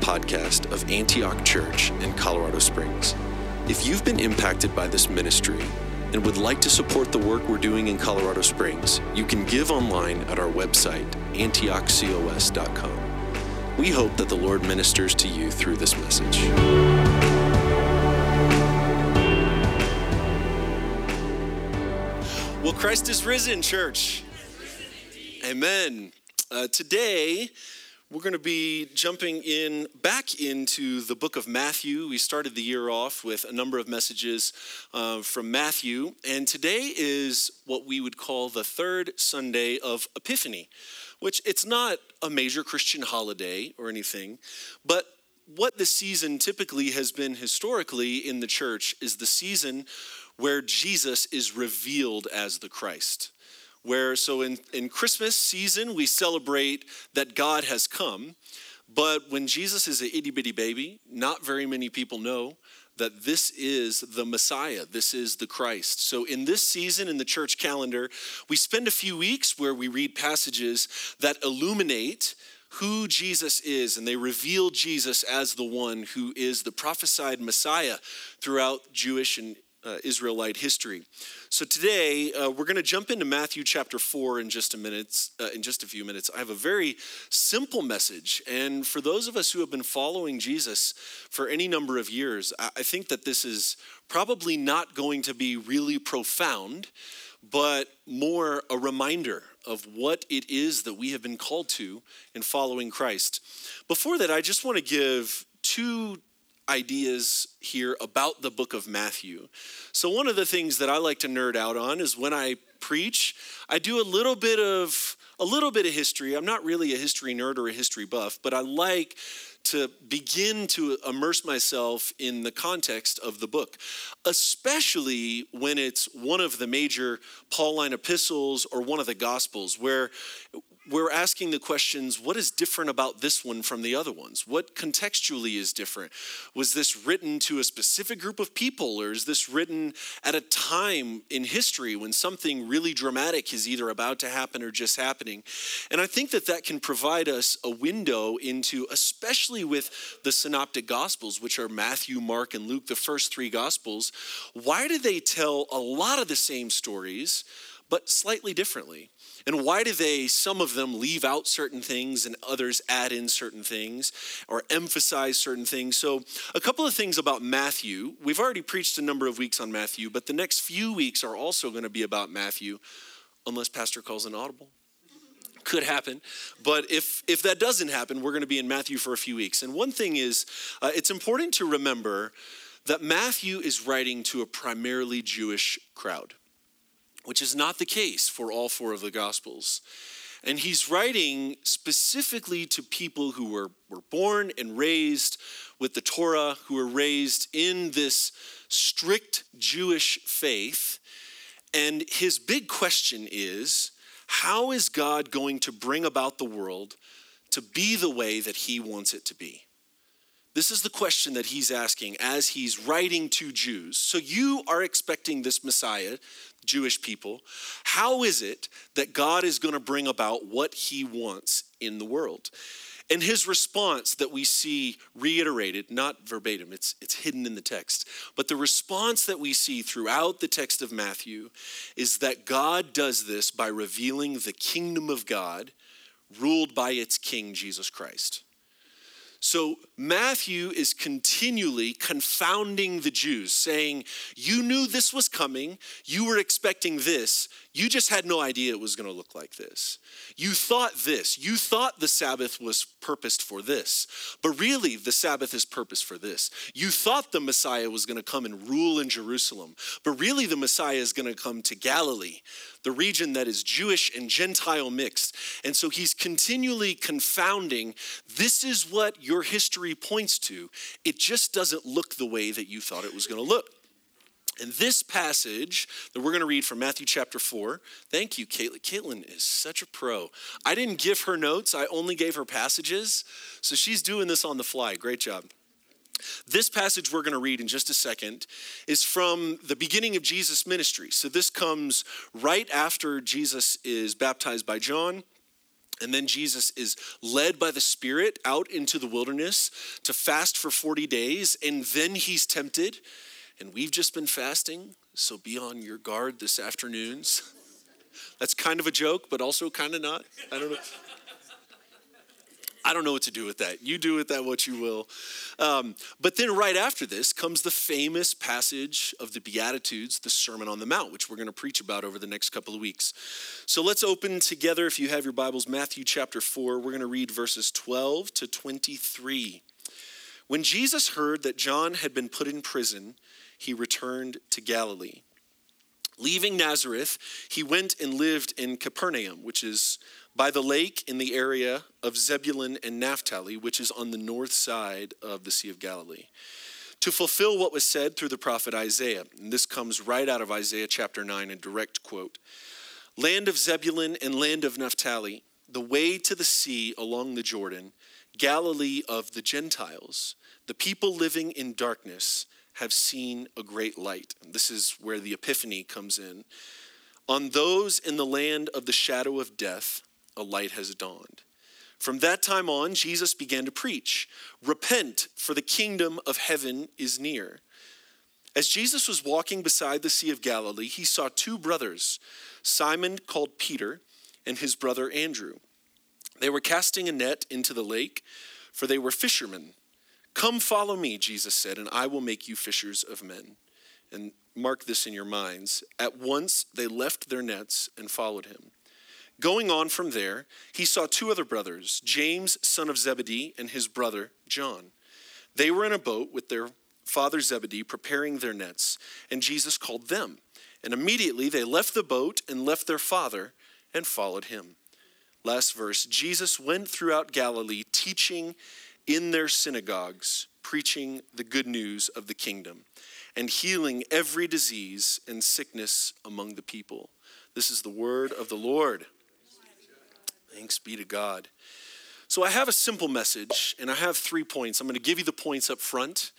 podcast of Antioch Church in Colorado Springs. If you've been impacted by this ministry and would like to support the work we're doing in Colorado Springs, you can give online at our website, antiochcos.com. We hope that the Lord ministers to you through this message. Well, Christ is risen, church. Amen. Uh, today, we're going to be jumping in back into the book of Matthew. We started the year off with a number of messages uh, from Matthew, and today is what we would call the third Sunday of Epiphany, which it's not a major Christian holiday or anything, but what the season typically has been historically in the church is the season where Jesus is revealed as the Christ where so in, in christmas season we celebrate that god has come. But when jesus is an itty-bitty baby not very many people know that this is the messiah. This is the christ. So in this season in the church calendar we spend a few weeks where we read passages that illuminate who Jesus is, and they reveal Jesus as the one who is the prophesied Messiah throughout Jewish and uh, Israelite history. So today uh, we're going to jump into Matthew chapter four in just a minute. Uh, in just a few minutes, I have a very simple message, and for those of us who have been following Jesus for any number of years, I, I think that this is probably not going to be really profound, but more a reminder of what it is that we have been called to in following Christ. Before that, I just want to give two ideas here about the book of Matthew. So, one of the things that I like to nerd out on is when I preach, I do a little bit of a little bit of history. I'm not really a history nerd or a history buff, but I like to begin to immerse myself in the context of the book, especially when it's one of the major Pauline epistles or one of the gospels where we're asking the questions what is different about this one from the other ones? What contextually is different? Was this written to a specific group of people, or is this written at a time in history when something really dramatic is either about to happen or just happening? And I think that that can provide us a window into, especially with the synoptic gospels, which are Matthew, Mark, and Luke, the first three gospels, why do they tell a lot of the same stories, but slightly differently? And why do they, some of them, leave out certain things and others add in certain things or emphasize certain things? So, a couple of things about Matthew. We've already preached a number of weeks on Matthew, but the next few weeks are also going to be about Matthew, unless Pastor calls an audible. Could happen, but if if that doesn't happen, we're going to be in Matthew for a few weeks. And one thing is, uh, it's important to remember that Matthew is writing to a primarily Jewish crowd which is not the case for all four of the Gospels. And he's writing specifically to people who were, were born and raised with the Torah, who were raised in this strict Jewish faith. And his big question is how is God going to bring about the world to be the way that he wants it to be? This is the question that he's asking as he's writing to Jews. So you are expecting this Messiah Jewish people, how is it that God is going to bring about what he wants in the world? And his response that we see reiterated, not verbatim, it's, it's hidden in the text, but the response that we see throughout the text of Matthew is that God does this by revealing the kingdom of God ruled by its king, Jesus Christ. So Matthew is continually confounding the Jews, saying, You knew this was coming, you were expecting this, you just had no idea it was going to look like this. You thought this. You thought the Sabbath was purposed for this. But really, the Sabbath is purposed for this. You thought the Messiah was going to come and rule in Jerusalem. But really, the Messiah is going to come to Galilee, the region that is Jewish and Gentile mixed. And so he's continually confounding this is what your history points to. It just doesn't look the way that you thought it was going to look. And this passage that we're going to read from Matthew chapter 4, thank you, Caitlin. Caitlin is such a pro. I didn't give her notes, I only gave her passages. So she's doing this on the fly. Great job. This passage we're going to read in just a second is from the beginning of Jesus' ministry. So this comes right after Jesus is baptized by John. And then Jesus is led by the Spirit out into the wilderness to fast for 40 days. And then he's tempted. And we've just been fasting, so be on your guard this afternoons. That's kind of a joke, but also kind of not. I don't know. I don't know what to do with that. You do with that what you will. Um, but then, right after this, comes the famous passage of the Beatitudes, the Sermon on the Mount, which we're going to preach about over the next couple of weeks. So let's open together, if you have your Bibles, Matthew chapter 4. We're going to read verses 12 to 23. When Jesus heard that John had been put in prison, he returned to Galilee. Leaving Nazareth, he went and lived in Capernaum, which is by the lake in the area of Zebulun and Naphtali, which is on the north side of the Sea of Galilee, to fulfill what was said through the prophet Isaiah. And this comes right out of Isaiah chapter 9, a direct quote Land of Zebulun and land of Naphtali, the way to the sea along the Jordan, Galilee of the Gentiles, the people living in darkness have seen a great light. This is where the epiphany comes in. On those in the land of the shadow of death, a light has dawned. From that time on, Jesus began to preach Repent, for the kingdom of heaven is near. As Jesus was walking beside the Sea of Galilee, he saw two brothers, Simon called Peter and his brother Andrew. They were casting a net into the lake, for they were fishermen. Come follow me, Jesus said, and I will make you fishers of men. And mark this in your minds. At once they left their nets and followed him. Going on from there, he saw two other brothers, James, son of Zebedee, and his brother, John. They were in a boat with their father Zebedee, preparing their nets, and Jesus called them. And immediately they left the boat and left their father and followed him. Last verse Jesus went throughout Galilee, teaching in their synagogues, preaching the good news of the kingdom, and healing every disease and sickness among the people. This is the word of the Lord. Thanks be to God. So I have a simple message, and I have three points. I'm going to give you the points up front,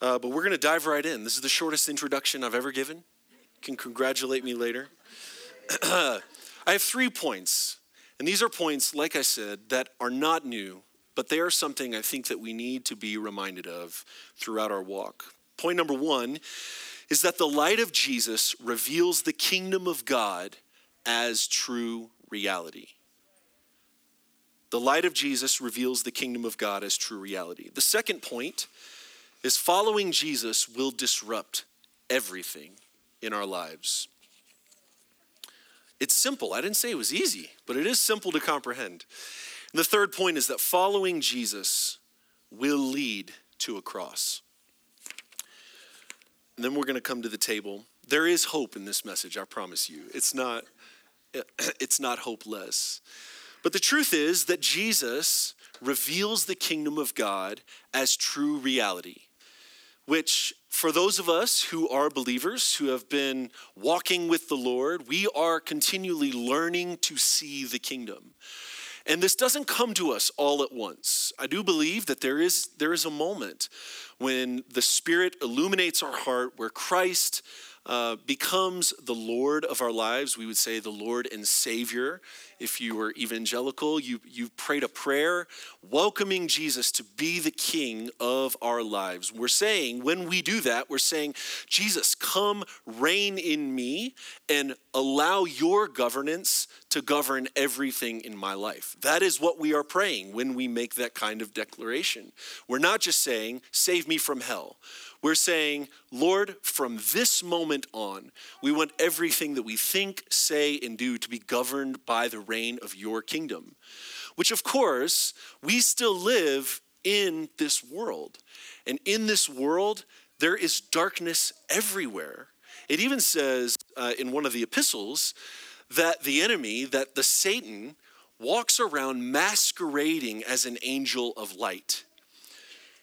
uh, but we're going to dive right in. This is the shortest introduction I've ever given. You can congratulate me later. I have three points, and these are points, like I said, that are not new, but they are something I think that we need to be reminded of throughout our walk. Point number one is that the light of Jesus reveals the kingdom of God as true reality. The light of Jesus reveals the kingdom of God as true reality. The second point is following Jesus will disrupt everything in our lives. It's simple. I didn't say it was easy, but it is simple to comprehend. And the third point is that following Jesus will lead to a cross. And then we're going to come to the table. There is hope in this message, I promise you. It's not it's not hopeless. But the truth is that Jesus reveals the kingdom of God as true reality, which for those of us who are believers, who have been walking with the Lord, we are continually learning to see the kingdom. And this doesn't come to us all at once. I do believe that there is, there is a moment when the Spirit illuminates our heart, where Christ uh, becomes the Lord of our lives. We would say the Lord and Savior. If you were evangelical, you, you prayed a prayer welcoming Jesus to be the King of our lives. We're saying, when we do that, we're saying, Jesus, come reign in me and allow your governance to govern everything in my life. That is what we are praying when we make that kind of declaration. We're not just saying, save me from hell. We're saying, Lord, from this moment on, we want everything that we think, say, and do to be governed by the reign of your kingdom. Which, of course, we still live in this world. And in this world, there is darkness everywhere. It even says uh, in one of the epistles that the enemy, that the Satan, walks around masquerading as an angel of light.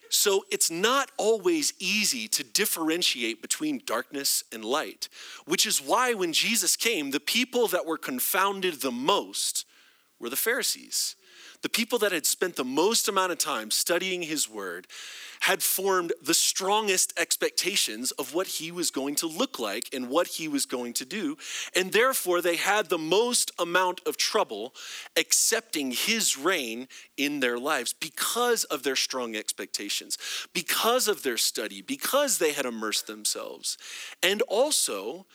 So it's not always easy to differentiate between darkness and light, which is why when Jesus came, the people that were confounded the most were the Pharisees. the people that had spent the most amount of time studying his word, had formed the strongest expectations of what he was going to look like and what he was going to do. And therefore, they had the most amount of trouble accepting his reign in their lives because of their strong expectations, because of their study, because they had immersed themselves, and also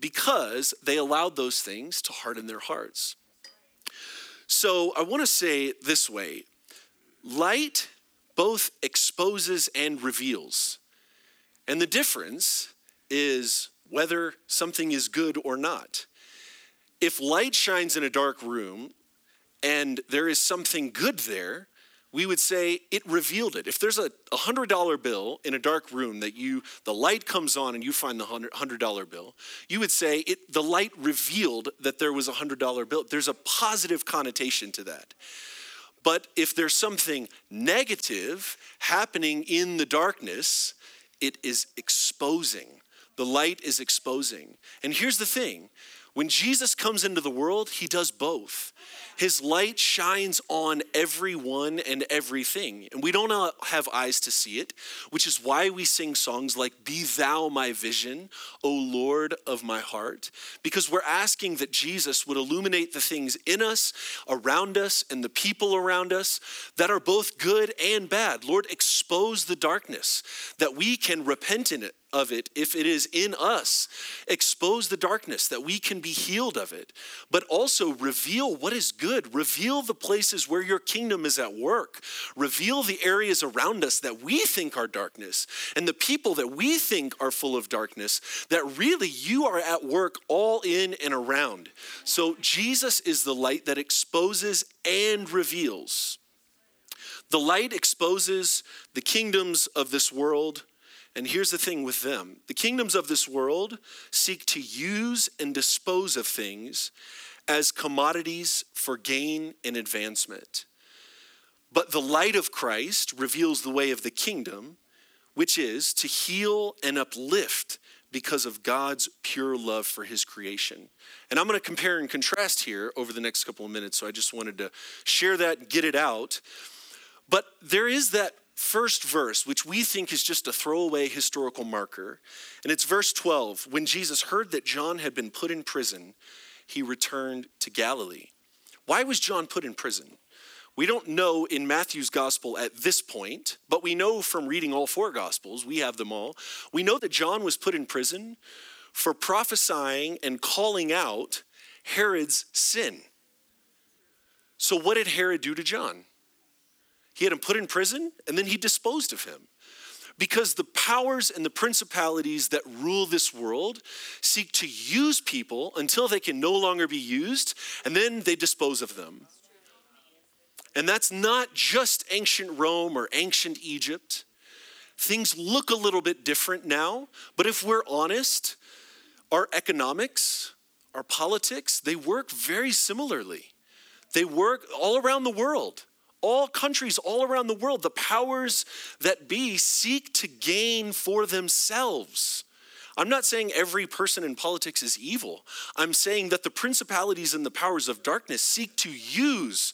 because they allowed those things to harden their hearts. So I want to say this way light both exposes and reveals. And the difference is whether something is good or not. If light shines in a dark room and there is something good there, we would say it revealed it. If there's a $100 bill in a dark room that you, the light comes on and you find the $100 bill, you would say it, the light revealed that there was a $100 bill. There's a positive connotation to that. But if there's something negative happening in the darkness, it is exposing. The light is exposing. And here's the thing when Jesus comes into the world, he does both. His light shines on everyone and everything. And we don't have eyes to see it, which is why we sing songs like, Be Thou my vision, O Lord of my heart, because we're asking that Jesus would illuminate the things in us, around us, and the people around us that are both good and bad. Lord, expose the darkness that we can repent in it of it if it is in us. Expose the darkness that we can be healed of it, but also reveal what is good. Reveal the places where your kingdom is at work. Reveal the areas around us that we think are darkness and the people that we think are full of darkness that really you are at work all in and around. So Jesus is the light that exposes and reveals. The light exposes the kingdoms of this world and here's the thing with them the kingdoms of this world seek to use and dispose of things as commodities for gain and advancement. But the light of Christ reveals the way of the kingdom, which is to heal and uplift because of God's pure love for his creation. And I'm going to compare and contrast here over the next couple of minutes, so I just wanted to share that, get it out. But there is that first verse, which we think is just a throwaway historical marker. And it's verse 12. When Jesus heard that John had been put in prison, he returned to Galilee. Why was John put in prison? We don't know in Matthew's gospel at this point, but we know from reading all four gospels, we have them all. We know that John was put in prison for prophesying and calling out Herod's sin. So, what did Herod do to John? He had him put in prison and then he disposed of him. Because the powers and the principalities that rule this world seek to use people until they can no longer be used, and then they dispose of them. And that's not just ancient Rome or ancient Egypt. Things look a little bit different now, but if we're honest, our economics, our politics, they work very similarly. They work all around the world all countries all around the world, the powers that be seek to gain for themselves. I'm not saying every person in politics is evil. I'm saying that the principalities and the powers of darkness seek to use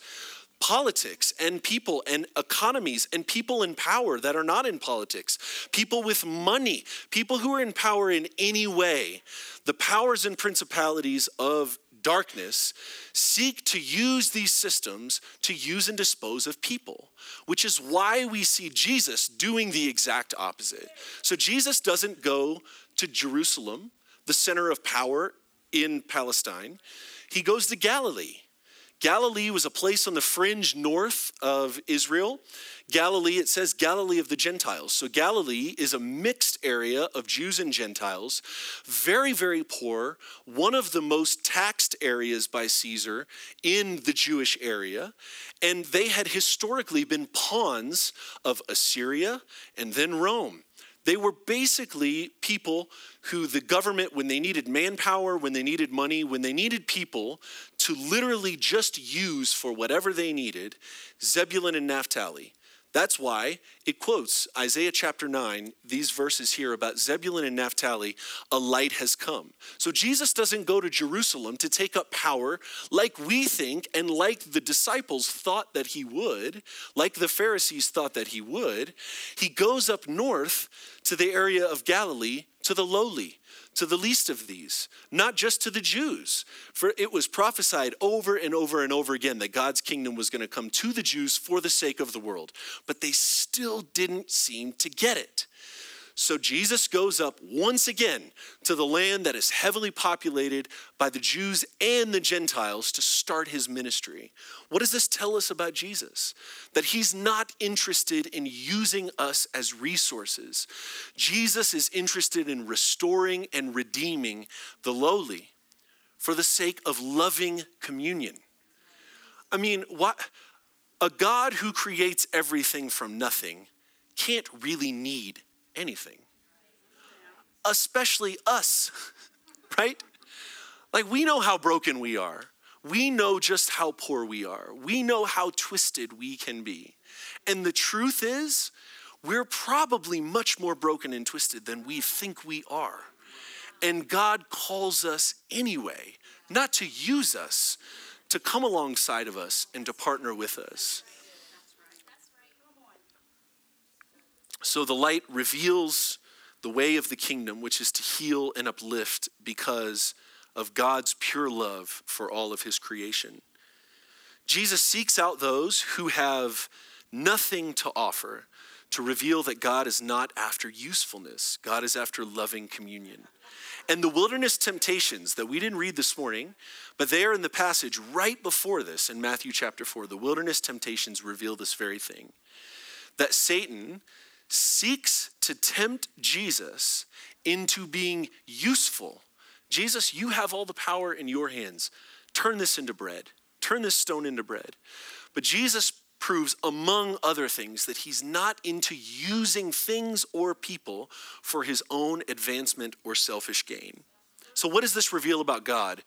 politics and people and economies and people in power that are not in politics, people with money, people who are in power in any way. The powers and principalities of darkness seek to use these systems to use and dispose of people, which is why we see Jesus doing the exact opposite. So Jesus doesn't go to Jerusalem, the center of power in Palestine, he goes to Galilee. Galilee was a place on the fringe north of Israel. Galilee, it says Galilee of the Gentiles. So Galilee is a mixed area of Jews and Gentiles, very, very poor, one of the most taxed areas by Caesar in the Jewish area. And they had historically been pawns of Assyria and then Rome. They were basically people who the government, when they needed manpower, when they needed money, when they needed people to literally just use for whatever they needed, Zebulun and Naphtali, That's why it quotes Isaiah chapter 9, these verses here about Zebulun and Naphtali, a light has come. So Jesus doesn't go to Jerusalem to take up power like we think and like the disciples thought that he would, like the Pharisees thought that he would. He goes up north to the area of Galilee to the lowly to the least of these, not just to the Jews. For it was prophesied over and over and over again that God's kingdom was going to come to the Jews for the sake of the world. But they still didn't seem to get it. So Jesus goes up once again to the land that is heavily populated by the Jews and the Gentiles to start his ministry. What does this tell us about Jesus? That he's not interested in using us as resources. Jesus is interested in restoring and redeeming the lowly for the sake of loving communion. I mean, what a God who creates everything from nothing can't really need anything, especially us, right? Like, we know how broken we are. We know just how poor we are. We know how twisted we can be. And the truth is, we're probably much more broken and twisted than we think we are. And God calls us anyway, not to use us, to come alongside of us and to partner with us. So the light reveals the way of the kingdom, which is to heal and uplift because of God's pure love for all of his creation. Jesus seeks out those who have nothing to offer to reveal that God is not after usefulness, God is after loving communion. And the wilderness temptations that we didn't read this morning, but they are in the passage right before this in Matthew chapter 4. The wilderness temptations reveal this very thing that Satan seeks to tempt Jesus into being useful. Jesus, you have all the power in your hands. Turn this into bread. Turn this stone into bread. But Jesus proves, among other things, that he's not into using things or people for his own advancement or selfish gain. So, what does this reveal about God?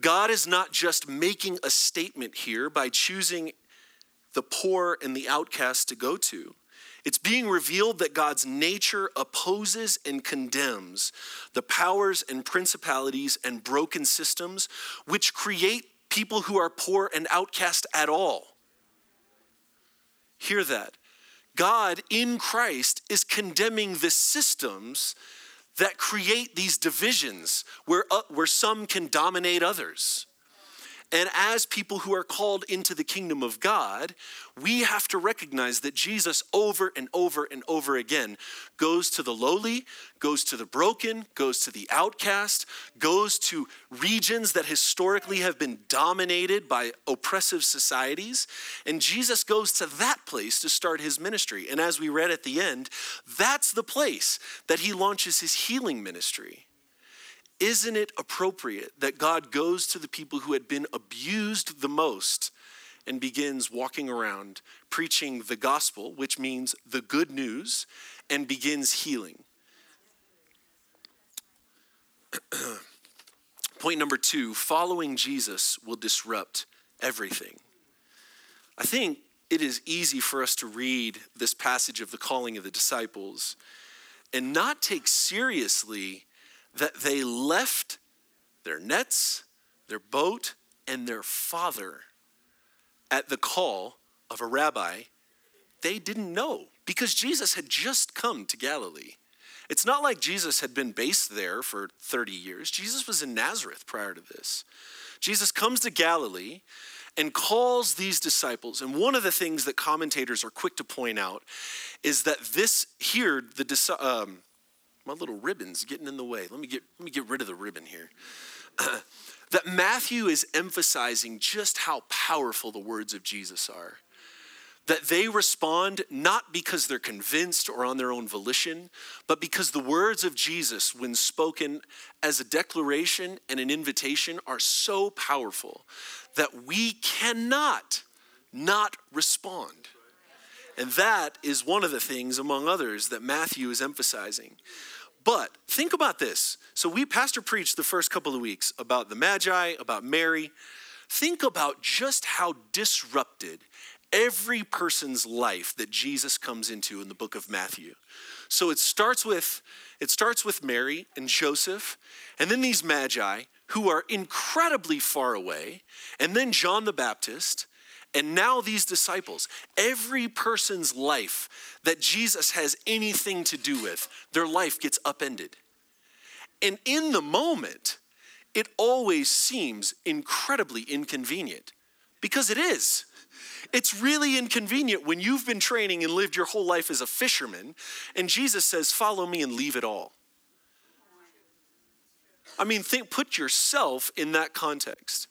God is not just making a statement here by choosing the poor and the outcast to go to. It's being revealed that God's nature opposes and condemns the powers and principalities and broken systems which create people who are poor and outcast at all. Hear that. God in Christ is condemning the systems that create these divisions where, uh, where some can dominate others. And as people who are called into the kingdom of God, we have to recognize that Jesus over and over and over again goes to the lowly, goes to the broken, goes to the outcast, goes to regions that historically have been dominated by oppressive societies. And Jesus goes to that place to start his ministry. And as we read at the end, that's the place that he launches his healing ministry. Isn't it appropriate that God goes to the people who had been abused the most and begins walking around preaching the gospel, which means the good news, and begins healing? Point number two following Jesus will disrupt everything. I think it is easy for us to read this passage of the calling of the disciples and not take seriously that they left their nets, their boat, and their father at the call of a rabbi they didn't know because Jesus had just come to Galilee. It's not like Jesus had been based there for 30 years. Jesus was in Nazareth prior to this. Jesus comes to Galilee and calls these disciples. And one of the things that commentators are quick to point out is that this here, the um, my little ribbon's getting in the way. Let me get, let me get rid of the ribbon here. that Matthew is emphasizing just how powerful the words of Jesus are. That they respond not because they're convinced or on their own volition, but because the words of Jesus, when spoken as a declaration and an invitation, are so powerful that we cannot not respond. And that is one of the things, among others, that Matthew is emphasizing. But think about this. So, we, Pastor preached the first couple of weeks about the Magi, about Mary. Think about just how disrupted every person's life that Jesus comes into in the book of Matthew. So it starts with it starts with Mary and Joseph, and then these magi who are incredibly far away, and then John the Baptist, and now these disciples. Every person's life that Jesus has anything to do with, their life gets upended. And in the moment, it always seems incredibly inconvenient because it is. It's really inconvenient when you've been training and lived your whole life as a fisherman, and Jesus says, Follow me and leave it all. I mean, think, put yourself in that context.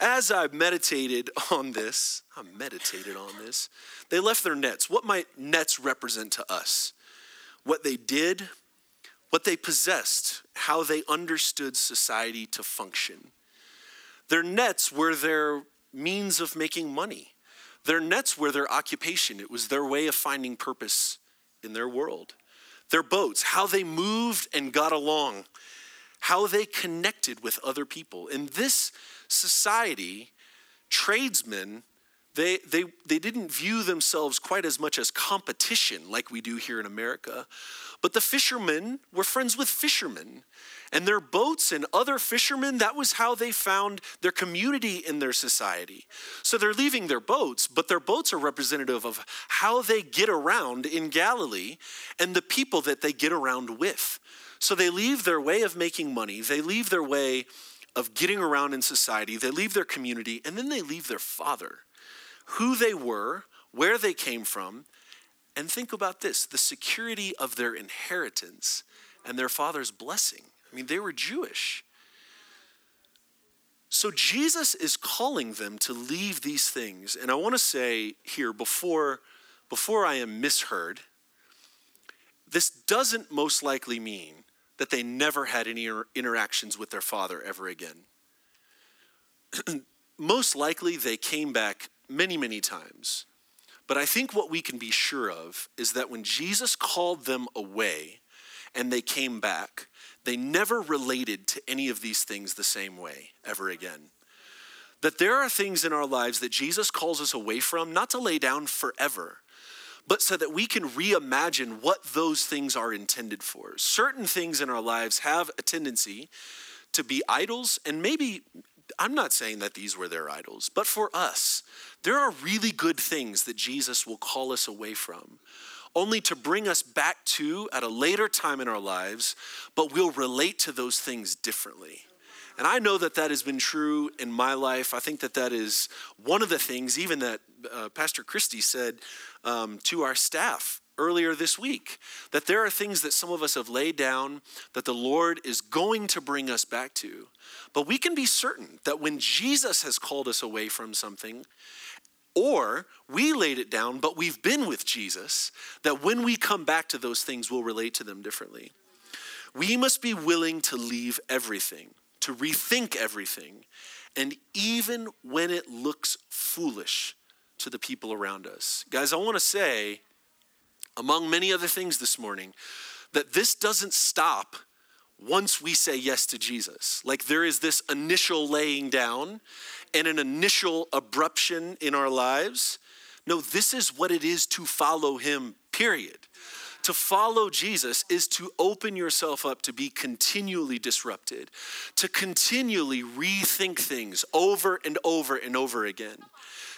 As I meditated on this, I meditated on this, they left their nets. What might nets represent to us? What they did, what they possessed, how they understood society to function. Their nets were their means of making money. Their nets were their occupation, it was their way of finding purpose in their world. Their boats, how they moved and got along, how they connected with other people. And this society, tradesmen they, they, they didn't view themselves quite as much as competition like we do here in America. But the fishermen were friends with fishermen. And their boats and other fishermen, that was how they found their community in their society. So they're leaving their boats, but their boats are representative of how they get around in Galilee and the people that they get around with. So they leave their way of making money, they leave their way of getting around in society, they leave their community, and then they leave their father who they were, where they came from, and think about this the security of their inheritance and their father's blessing. I mean, they were Jewish. So Jesus is calling them to leave these things. And I want to say here before, before I am misheard, this doesn't most likely mean that they never had any interactions with their father ever again. most likely they came back many, many times. But I think what we can be sure of is that when Jesus called them away and they came back, they never related to any of these things the same way ever again. That there are things in our lives that Jesus calls us away from, not to lay down forever, but so that we can reimagine what those things are intended for. Certain things in our lives have a tendency to be idols, and maybe I'm not saying that these were their idols, but for us, there are really good things that Jesus will call us away from, only to bring us back to at a later time in our lives, but we'll relate to those things differently. And I know that that has been true in my life. I think that that is one of the things, even that uh, Pastor Christie said um, to our staff earlier this week that there are things that some of us have laid down that the Lord is going to bring us back to. But we can be certain that when Jesus has called us away from something, or we laid it down, but we've been with Jesus, that when we come back to those things, we'll relate to them differently. We must be willing to leave everything, to rethink everything, and even when it looks foolish to the people around us. Guys, I want to say among many other things this morning, that this doesn't stop once we say yes to Jesus. Like there is this initial laying down and an initial abruption in our lives. No, this is what it is to follow him, period. To follow Jesus is to open yourself up to be continually disrupted, to continually rethink things over and over and over again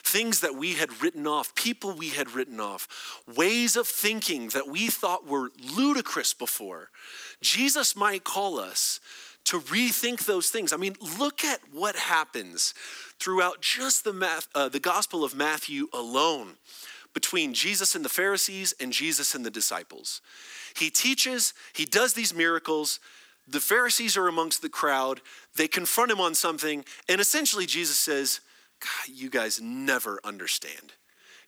things that we had written off, people we had written off, ways of thinking that we thought were ludicrous before. Jesus might call us to rethink those things. I mean, look at what happens throughout just the, math, uh, the Gospel of Matthew alone between Jesus and the Pharisees and Jesus and the disciples. He teaches, he does these miracles. The Pharisees are amongst the crowd. They confront him on something, and essentially Jesus says, God, you guys never understand.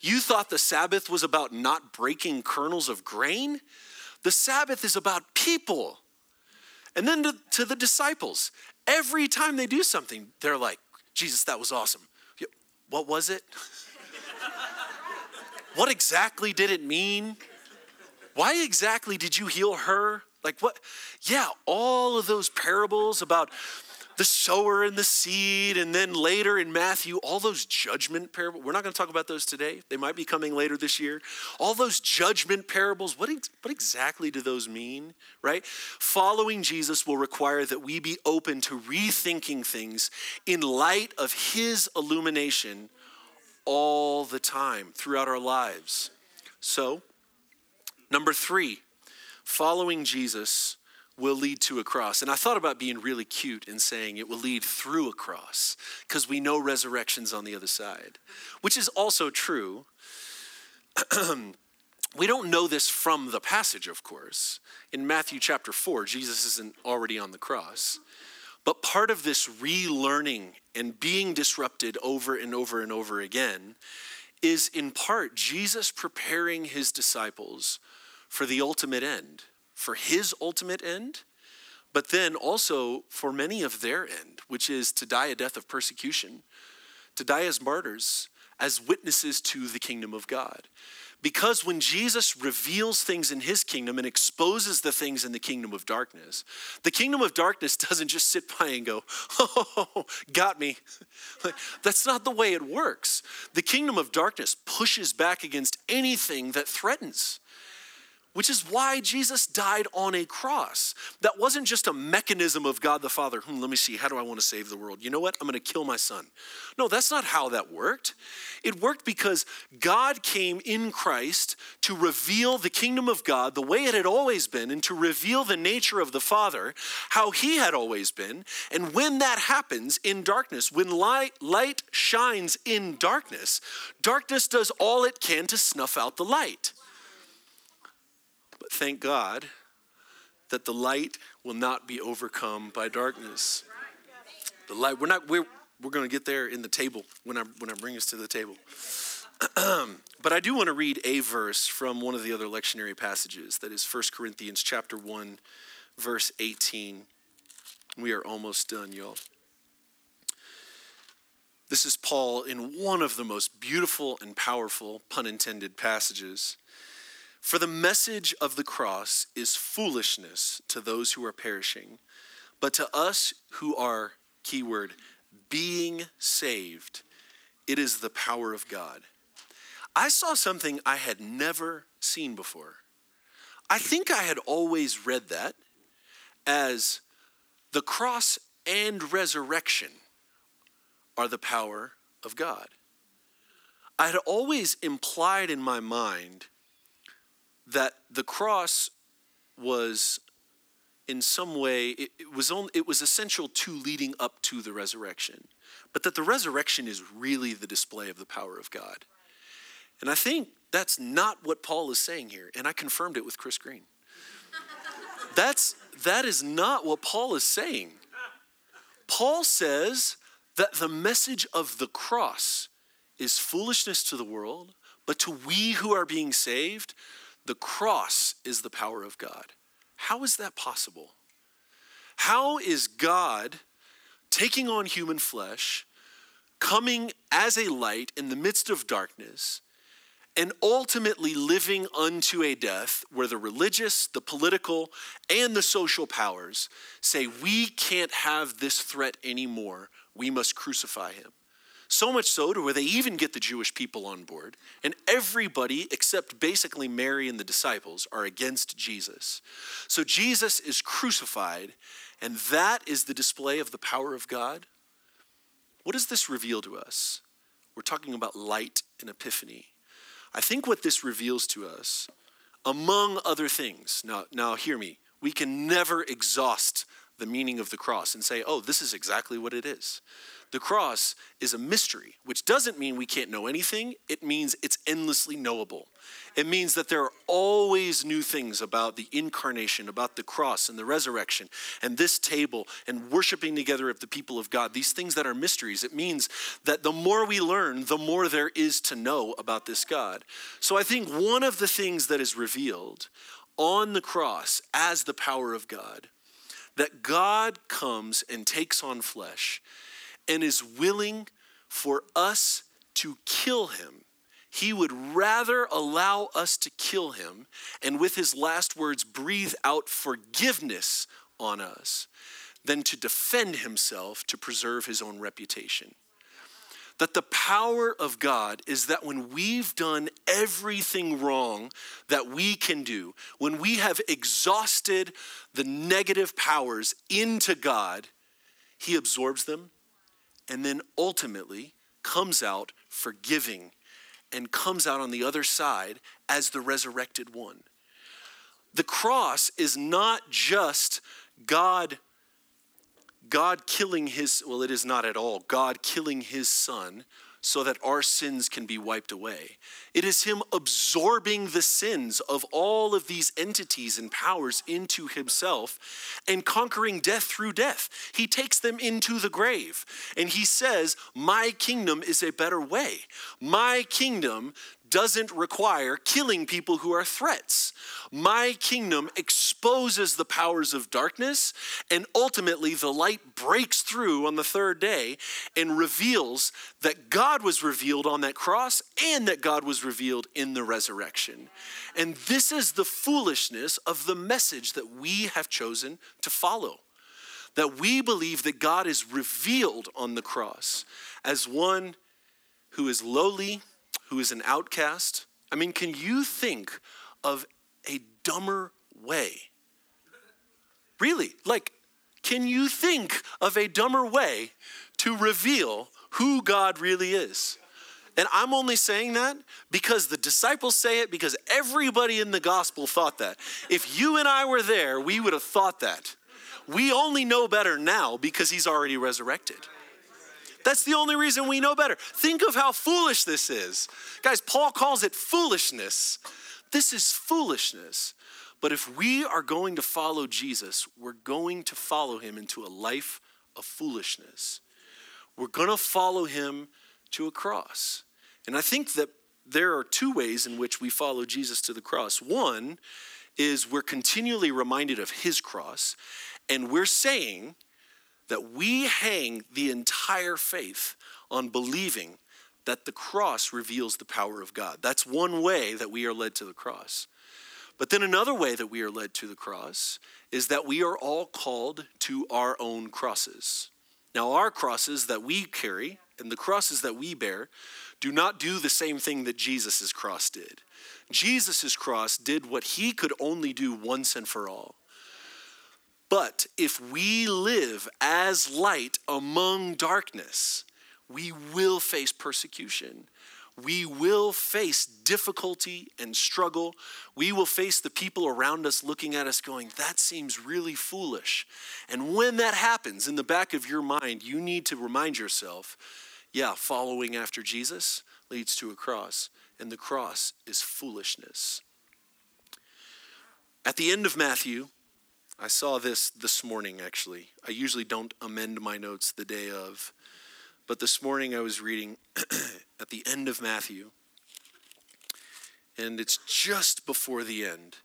You thought the Sabbath was about not breaking kernels of grain? The Sabbath is about people. And then to, to the disciples, every time they do something, they're like, Jesus, that was awesome. What was it? what exactly did it mean? Why exactly did you heal her? Like what? Yeah, all of those parables about the sower and the seed, and then later in Matthew, all those judgment parables. We're not going to talk about those today. They might be coming later this year. All those judgment parables, what, what exactly do those mean, right? Following Jesus will require that we be open to rethinking things in light of his illumination all the time throughout our lives. So, number three, following Jesus will lead to a cross. And I thought about being really cute and saying it will lead through a cross because we know resurrection's on the other side, which is also true. we don't know this from the passage, of course. In Matthew chapter 4, Jesus isn't already on the cross. But part of this relearning and being disrupted over and over and over again is in part Jesus preparing his disciples for the ultimate end for his ultimate end, but then also for many of their end, which is to die a death of persecution, to die as martyrs, as witnesses to the kingdom of God. Because when Jesus reveals things in his kingdom and exposes the things in the kingdom of darkness, the kingdom of darkness doesn't just sit by and go, oh, got me. That's not the way it works. The kingdom of darkness pushes back against anything that threatens which is why Jesus died on a cross. That wasn't just a mechanism of God the Father, hmm, let me see, how do I want to save the world? You know what? I'm going to kill my son. No, that's not how that worked. It worked because God came in Christ to reveal the kingdom of God the way it had always been and to reveal the nature of the Father, how he had always been. And when that happens in darkness, when light, light shines in darkness, darkness does all it can to snuff out the light thank God that the light will not be overcome by darkness. The light, we're not, we're, we're going to get there in the table when I, when I bring us to the table. but I do want to read a verse from one of the other lectionary passages that is 1 Corinthians chapter 1 verse 18. We are almost done, y'all. This is Paul in one of the most beautiful and powerful, pun intended, passages for the message of the cross is foolishness to those who are perishing, but to us who are, keyword, being saved, it is the power of God. I saw something I had never seen before. I think I had always read that as the cross and resurrection are the power of God. I had always implied in my mind that the cross was in some way it, it, was only, it was essential to leading up to the resurrection but that the resurrection is really the display of the power of god. And i think that's not what paul is saying here and i confirmed it with chris green. That's that is not what paul is saying. Paul says that the message of the cross is foolishness to the world but to we who are being saved the cross is the power of God. How is that possible? How is God taking on human flesh, coming as a light in the midst of darkness, and ultimately living unto a death where the religious, the political, and the social powers say, We can't have this threat anymore. We must crucify him. So much so to where they even get the Jewish people on board, and everybody except basically Mary and the disciples are against Jesus. So Jesus is crucified, and that is the display of the power of God. What does this reveal to us? We're talking about light and epiphany. I think what this reveals to us, among other things, now, now hear me, we can never exhaust the meaning of the cross and say, oh, this is exactly what it is. The cross is a mystery, which doesn't mean we can't know anything. It means it's endlessly knowable. It means that there are always new things about the incarnation, about the cross and the resurrection, and this table and worshiping together of the people of God. These things that are mysteries. It means that the more we learn, the more there is to know about this God. So I think one of the things that is revealed on the cross as the power of God, that God comes and takes on flesh and is willing for us to kill him. He would rather allow us to kill him and with his last words breathe out forgiveness on us than to defend himself to preserve his own reputation. That the power of God is that when we've done everything wrong that we can do, when we have exhausted the negative powers into God, he absorbs them and then ultimately comes out forgiving and comes out on the other side as the resurrected one. The cross is not just God God killing his well it is not at all God killing his son so that our sins can be wiped away. It is Him absorbing the sins of all of these entities and powers into Himself and conquering death through death. He takes them into the grave and He says, My kingdom is a better way. My kingdom doesn't require killing people who are threats. My kingdom exposes the powers of darkness, and ultimately the light breaks through on the third day and reveals that God was revealed on that cross and that God was revealed in the resurrection. And this is the foolishness of the message that we have chosen to follow. That we believe that God is revealed on the cross as one who is lowly who is an outcast. I mean, can you think of a dumber way? Really? Like, can you think of a dumber way to reveal who God really is? And I'm only saying that because the disciples say it, because everybody in the gospel thought that. If you and I were there, we would have thought that. We only know better now because he's already resurrected. That's the only reason we know better. Think of how foolish this is. Guys, Paul calls it foolishness. This is foolishness. But if we are going to follow Jesus, we're going to follow him into a life of foolishness. We're going to follow him to a cross. And I think that there are two ways in which we follow Jesus to the cross. One is we're continually reminded of his cross, and we're saying, that we hang the entire faith on believing that the cross reveals the power of God. That's one way that we are led to the cross. But then another way that we are led to the cross is that we are all called to our own crosses. Now, our crosses that we carry and the crosses that we bear do not do the same thing that Jesus' cross did. Jesus' cross did what he could only do once and for all. But if we live as light among darkness, we will face persecution. We will face difficulty and struggle. We will face the people around us looking at us going, that seems really foolish. And when that happens, in the back of your mind, you need to remind yourself yeah, following after Jesus leads to a cross, and the cross is foolishness. At the end of Matthew, I saw this this morning, actually. I usually don't amend my notes the day of, but this morning I was reading at the end of Matthew, and it's just before the end.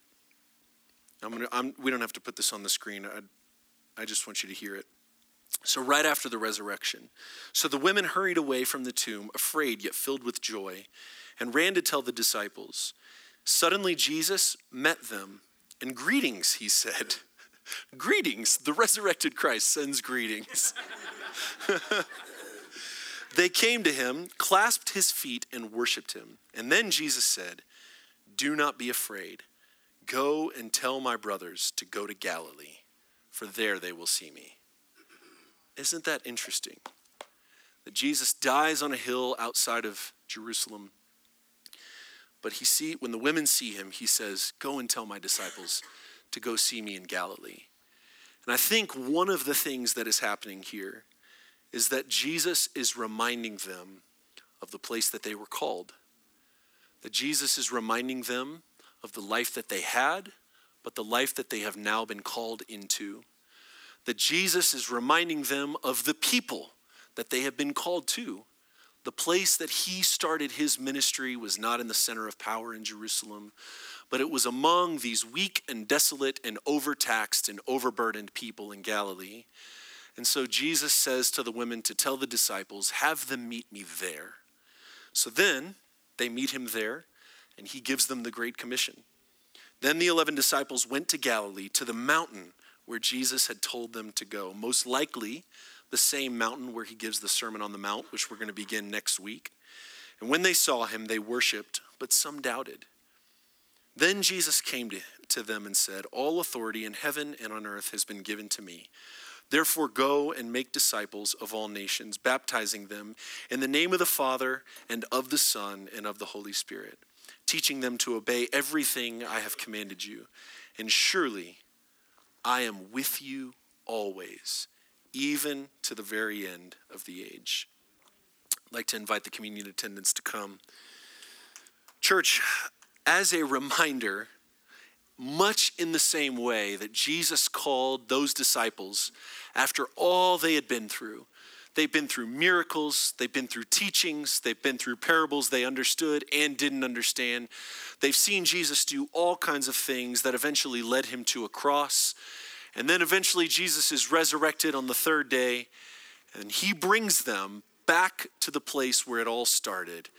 I'm gonna, I'm, we don't have to put this on the screen. I, I just want you to hear it. So, right after the resurrection, so the women hurried away from the tomb, afraid yet filled with joy, and ran to tell the disciples. Suddenly, Jesus met them, and greetings, he said. Greetings. The resurrected Christ sends greetings. they came to him, clasped his feet, and worshiped him. And then Jesus said, Do not be afraid. Go and tell my brothers to go to Galilee, for there they will see me. Isn't that interesting? That Jesus dies on a hill outside of Jerusalem. But he see when the women see him, he says, Go and tell my disciples to go see me in Galilee. And I think one of the things that is happening here is that Jesus is reminding them of the place that they were called. That Jesus is reminding them of the life that they had, but the life that they have now been called into. That Jesus is reminding them of the people that they have been called to. The place that he started his ministry was not in the center of power in Jerusalem, but it was among these weak and desolate and overtaxed and overburdened people in Galilee. And so Jesus says to the women to tell the disciples, Have them meet me there. So then they meet him there, and he gives them the Great Commission. Then the 11 disciples went to Galilee, to the mountain where Jesus had told them to go, most likely the same mountain where he gives the Sermon on the Mount, which we're going to begin next week. And when they saw him, they worshiped, but some doubted. Then Jesus came to, to them and said, All authority in heaven and on earth has been given to me. Therefore, go and make disciples of all nations, baptizing them in the name of the Father and of the Son and of the Holy Spirit, teaching them to obey everything I have commanded you. And surely I am with you always, even to the very end of the age. I'd like to invite the communion attendants to come. Church, as a reminder, much in the same way that Jesus called those disciples after all they had been through. They've been through miracles, they've been through teachings, they've been through parables they understood and didn't understand. They've seen Jesus do all kinds of things that eventually led him to a cross. And then eventually Jesus is resurrected on the third day, and he brings them back to the place where it all started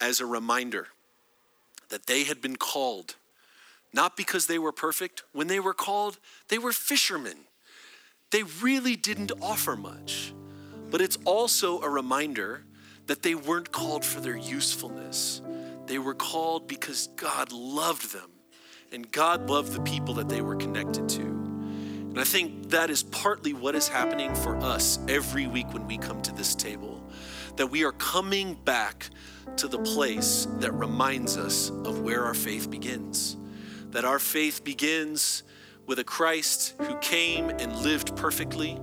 as a reminder that they had been called not because they were perfect. When they were called, they were fishermen. They really didn't offer much. But it's also a reminder that they weren't called for their usefulness. They were called because God loved them and God loved the people that they were connected to. And I think that is partly what is happening for us every week when we come to this table. That we are coming back to the place that reminds us of where our faith begins that our faith begins with a Christ who came and lived perfectly,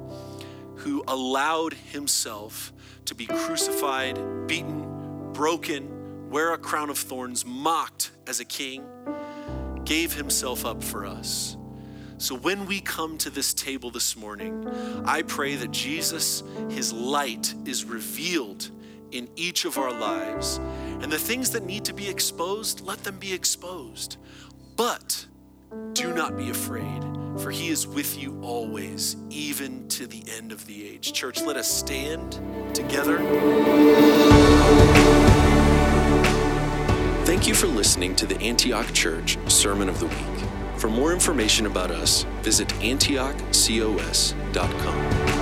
who allowed himself to be crucified, beaten, broken, wear a crown of thorns, mocked as a king, gave himself up for us. So when we come to this table this morning, I pray that Jesus, his light, is revealed in each of our lives. And the things that need to be exposed, let them be exposed. But do not be afraid, for he is with you always, even to the end of the age. Church, let us stand together. Thank you for listening to the Antioch Church Sermon of the Week. For more information about us, visit antiochcos.com.